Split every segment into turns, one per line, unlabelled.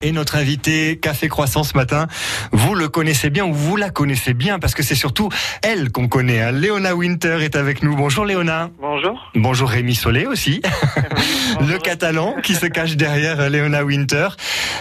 Et notre invité Café Croissant ce matin, vous le connaissez bien ou vous la connaissez bien parce que c'est surtout elle qu'on connaît. Hein. Léona Winter est avec nous. Bonjour Léona.
Bonjour.
Bonjour Rémi Solé aussi, le catalan qui se cache derrière Léona Winter.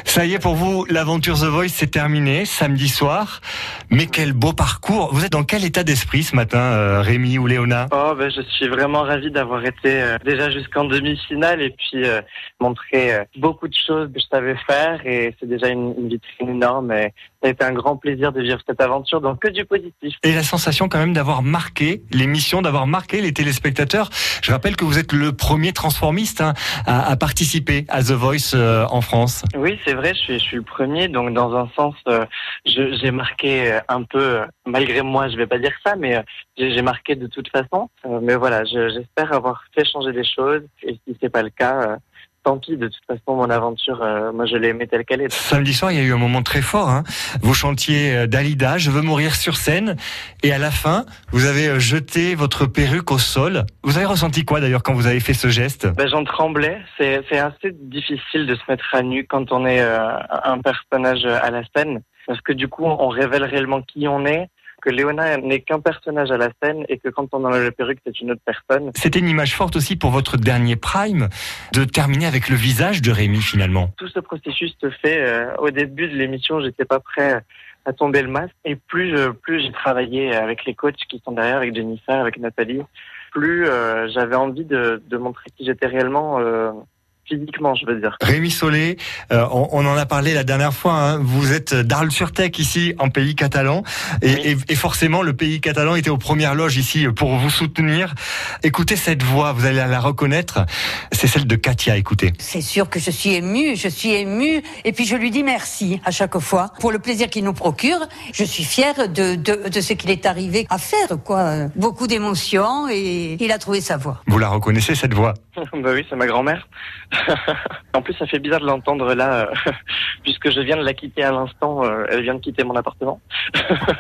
Ça y est pour vous, l'aventure The Voice c'est terminé samedi soir. Mais quel beau parcours. Vous êtes dans quel état d'esprit ce matin euh, Rémi ou Léona?
Oh ben je suis vraiment ravi d'avoir été euh, déjà jusqu'en demi-finale et puis euh, montrer euh, beaucoup de choses que je savais faire et c'est déjà une, une vitrine énorme et ça a été un grand plaisir de vivre cette aventure donc que du positif.
Et la sensation quand même d'avoir marqué l'émission, d'avoir marqué les téléspectateurs. Je rappelle que vous êtes le premier transformiste hein, à, à, participer à The Voice euh, en France.
Oui, c'est vrai, je suis, je suis le premier, donc dans un sens, euh, j'ai marqué euh, un peu, malgré moi, je vais pas dire ça, mais j'ai marqué de toute façon. mais voilà, j'espère avoir fait changer des choses, et si c'est pas le cas, tant pis, de toute façon, mon aventure, euh, moi, je l'ai aimée telle qu'elle est.
Samedi soir, il y a eu un moment très fort. Hein. Vous chantiez euh, Dalida, Je veux mourir sur scène. Et à la fin, vous avez euh, jeté votre perruque au sol. Vous avez ressenti quoi d'ailleurs quand vous avez fait ce geste?
Ben, J'en tremblais. C'est assez difficile de se mettre à nu quand on est euh, un personnage à la scène. Parce que du coup, on révèle réellement qui on est que Léona n'est qu'un personnage à la scène et que quand on enlève la perruque, c'est une autre personne.
C'était une image forte aussi pour votre dernier prime, de terminer avec le visage de Rémi finalement.
Tout ce processus se fait euh, au début de l'émission, j'étais pas prêt à tomber le masque. Et plus je, plus j'ai travaillé avec les coachs qui sont derrière, avec Jennifer, avec Nathalie, plus euh, j'avais envie de, de, montrer qui j'étais réellement. Physiquement, je veux dire.
Rémi Solé, euh, on, on, en a parlé la dernière fois. Hein. Vous êtes d'Arles-sur-Tech ici en pays catalan, et, oui. et, et, forcément le pays catalan était aux premières loges ici pour vous soutenir. Écoutez cette voix, vous allez la reconnaître. C'est celle de Katia. Écoutez.
C'est sûr que je suis émue, je suis émue, et puis je lui dis merci à chaque fois pour le plaisir qu'il nous procure. Je suis fière de, de, de ce qu'il est arrivé à faire, quoi. Beaucoup d'émotions, et il a trouvé sa voix.
Vous la reconnaissez cette voix?
Bah oui, c'est ma grand-mère. en plus, ça fait bizarre de l'entendre là, euh, puisque je viens de la quitter à l'instant. Euh, elle vient de quitter mon appartement.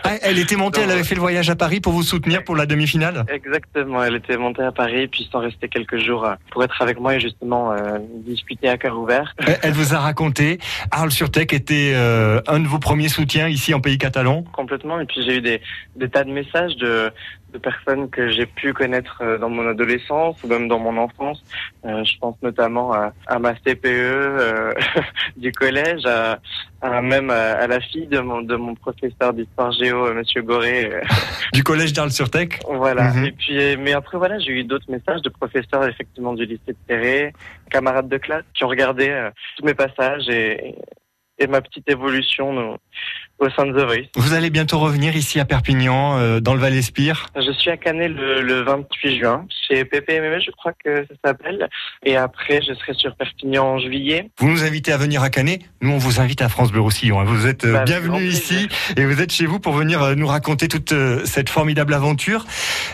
ah, elle était montée, elle avait fait le voyage à Paris pour vous soutenir pour la demi-finale
Exactement, elle était montée à Paris, puis sans rester quelques jours euh, pour être avec moi et justement euh, discuter à cœur ouvert.
Elle vous a raconté, Arles sur Tech était un de vos premiers soutiens ici en pays catalan
Complètement, et puis j'ai eu des, des tas de messages de de personnes que j'ai pu connaître dans mon adolescence ou même dans mon enfance. Euh, je pense notamment à, à ma CPE euh, du collège, à, à même à, à, la fille de mon, de mon professeur d'histoire géo, Monsieur Goré.
du collège d'Arles-sur-Tech
Voilà. Mm -hmm. Et puis, mais après, voilà, j'ai eu d'autres messages de professeurs, effectivement, du lycée de Terré, camarades de classe, qui ont regardé euh, tous mes passages et, et ma petite évolution au sein de The Voice.
Vous allez bientôt revenir ici à Perpignan, euh, dans le Val-Espire
Je suis à Canet le, le 28 juin, chez PPMM, je crois que ça s'appelle. Et après, je serai sur Perpignan en juillet.
Vous nous invitez à venir à Canet Nous, on vous invite à France Bleu Roussillon. Vous êtes bah, bienvenue ici et vous êtes chez vous pour venir euh, nous raconter toute euh, cette formidable aventure.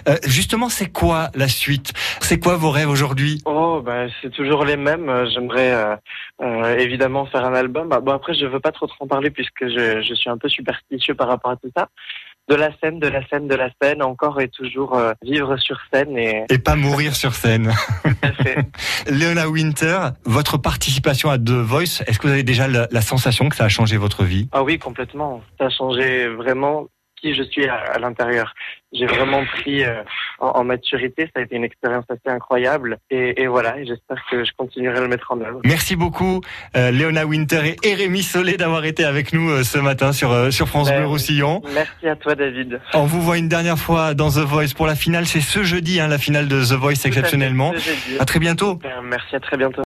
Euh, justement, c'est quoi la suite? C'est quoi vos rêves aujourd'hui?
Oh, bah, c'est toujours les mêmes. J'aimerais évidemment faire un album. Bon, après, je veux pas trop trop en parler puisque je, je suis un peu superstitieux par rapport à tout ça. De la scène, de la scène, de la scène, encore et toujours euh, vivre sur scène et...
Et pas mourir sur scène. Léona Winter, votre participation à The Voice, est-ce que vous avez déjà la, la sensation que ça a changé votre vie?
Ah oui, complètement. Ça a changé vraiment qui je suis à, à l'intérieur. J'ai vraiment pris euh, en, en, maturité. Ça a été une expérience assez incroyable. Et, et voilà, j'espère que je continuerai à le mettre en œuvre.
Merci beaucoup, euh, Léona Winter et, et Rémi Solé d'avoir été avec nous euh, ce matin sur, euh, sur France ben, Bleu Roussillon.
Merci à toi, David.
On vous voit une dernière fois dans The Voice pour la finale. C'est ce jeudi, hein, la finale de The Voice exceptionnellement. À, à très bientôt.
Ben, merci, à très bientôt.